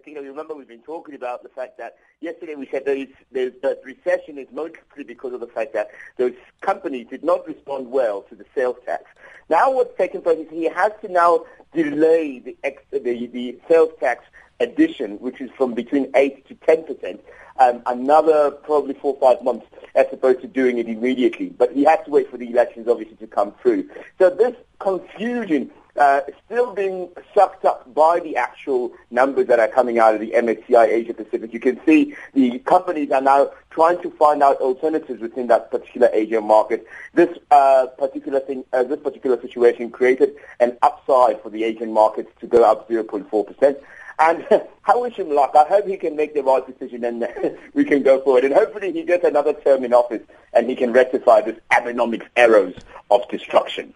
Sakina, remember we've been talking about the fact that yesterday we said there's, there's, that recession is mostly because of the fact that those companies did not respond well to the sales tax. Now what's taken place is he has to now delay the, ex, the, the sales tax addition, which is from between 8 to 10 percent, um, another probably four or five months as opposed to doing it immediately. But he has to wait for the elections, obviously, to come through. So this confusion uh, still being sucked up by the actual numbers that are coming out of the MSCI Asia Pacific. You can see the companies are now trying to find out alternatives within that particular Asian market. This uh, particular thing, uh, this particular situation created an upside for the Asian markets to go up 0.4 percent. And I wish him luck. I hope he can make the right decision and we can go forward. And hopefully he gets another term in office and he can rectify this Abenomics arrows of destruction.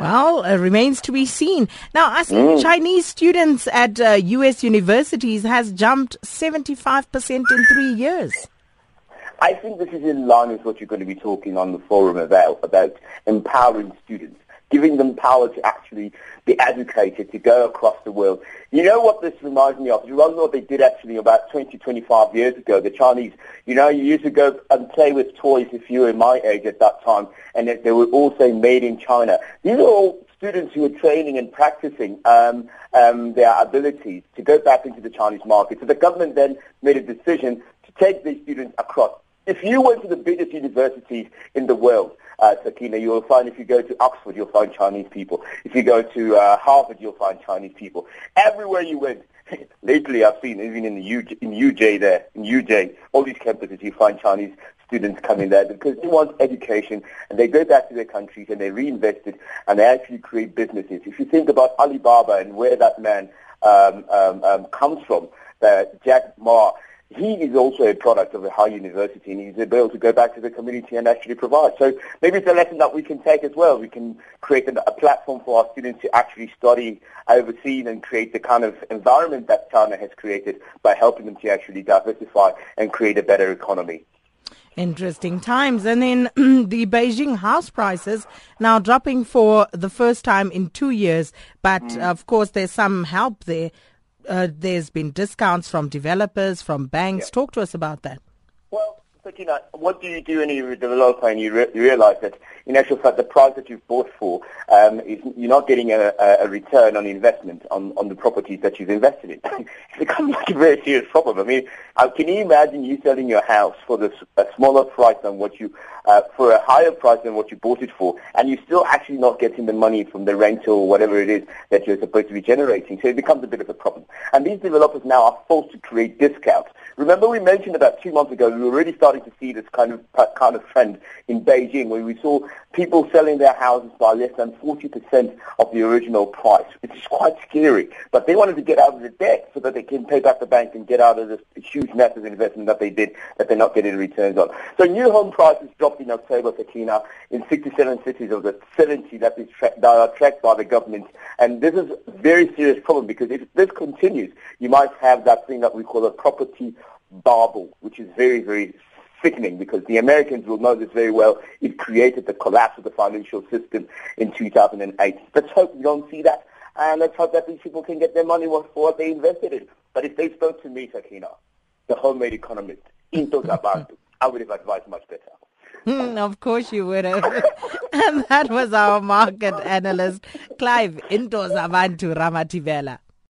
Well, it remains to be seen. Now, I see mm. Chinese students at uh, U.S. universities has jumped 75% in three years. I think this is in line with what you're going to be talking on the forum about, about empowering students giving them power to actually be educated, to go across the world. You know what this reminds me of? You remember what they did actually about 20, 25 years ago, the Chinese. You know, you used to go and play with toys if you were my age at that time, and they were also made in China. These are all students who were training and practicing um, um, their abilities to go back into the Chinese market. So the government then made a decision to take these students across. If you went to the biggest universities in the world, uh, Sakina, you will find if you go to Oxford, you'll find Chinese people. If you go to uh, Harvard, you'll find Chinese people. Everywhere you went, lately I've seen, even in the UJ, in UJ there, in UJ, all these campuses, you find Chinese students coming there because they want education and they go back to their countries and they reinvest it and they actually create businesses. If you think about Alibaba and where that man um, um, um, comes from, uh, Jack Ma, he is also a product of a high university and he's able to go back to the community and actually provide. So maybe it's a lesson that we can take as well. We can create a, platform for our students to actually study overseas and create the kind of environment that China has created by helping them to actually diversify and create a better economy. Interesting times. And then the Beijing house prices now dropping for the first time in two years. But mm. of course, there's some help there uh, there's been discounts from developers, from banks. Yeah. Talk to us about that. But you know, what do you do when you're a developer and you, re- you realize that in actual fact the price that you've bought for um, is you're not getting a, a, return on investment on, on the properties that you've invested in. it becomes like a very serious problem. I mean, uh, can you imagine you selling your house for a smaller price than what you, uh, for a higher price than what you bought it for, and you're still actually not getting the money from the rental or whatever it is that you're supposed to be generating. So it becomes a bit of a problem. And these developers now are forced to create discounts. Remember we mentioned about two months ago we were already starting to see this kind of kind of trend in Beijing where we saw people selling their houses by less than 40% of the original price, which is quite scary. But they wanted to get out of the debt so that they can pay back the bank and get out of this huge massive investment that they did that they're not getting returns on. So new home prices dropped in October, Sakina, in 67 cities of the 70 that, is tra- that are tracked by the government. And this is a very serious problem because if this continues, you might have that thing that we call a property bubble, which is very, very sickening because the Americans will know this very well. It created the collapse of the financial system in 2008. Let's hope we don't see that. And let's hope that these people can get their money for what they invested in. But if they spoke to me, Sakina, the homemade economist, into Zabantu, I would have advised much better. Hmm, of course you would have. and that was our market analyst, Clive Into Zabantu Ramativela.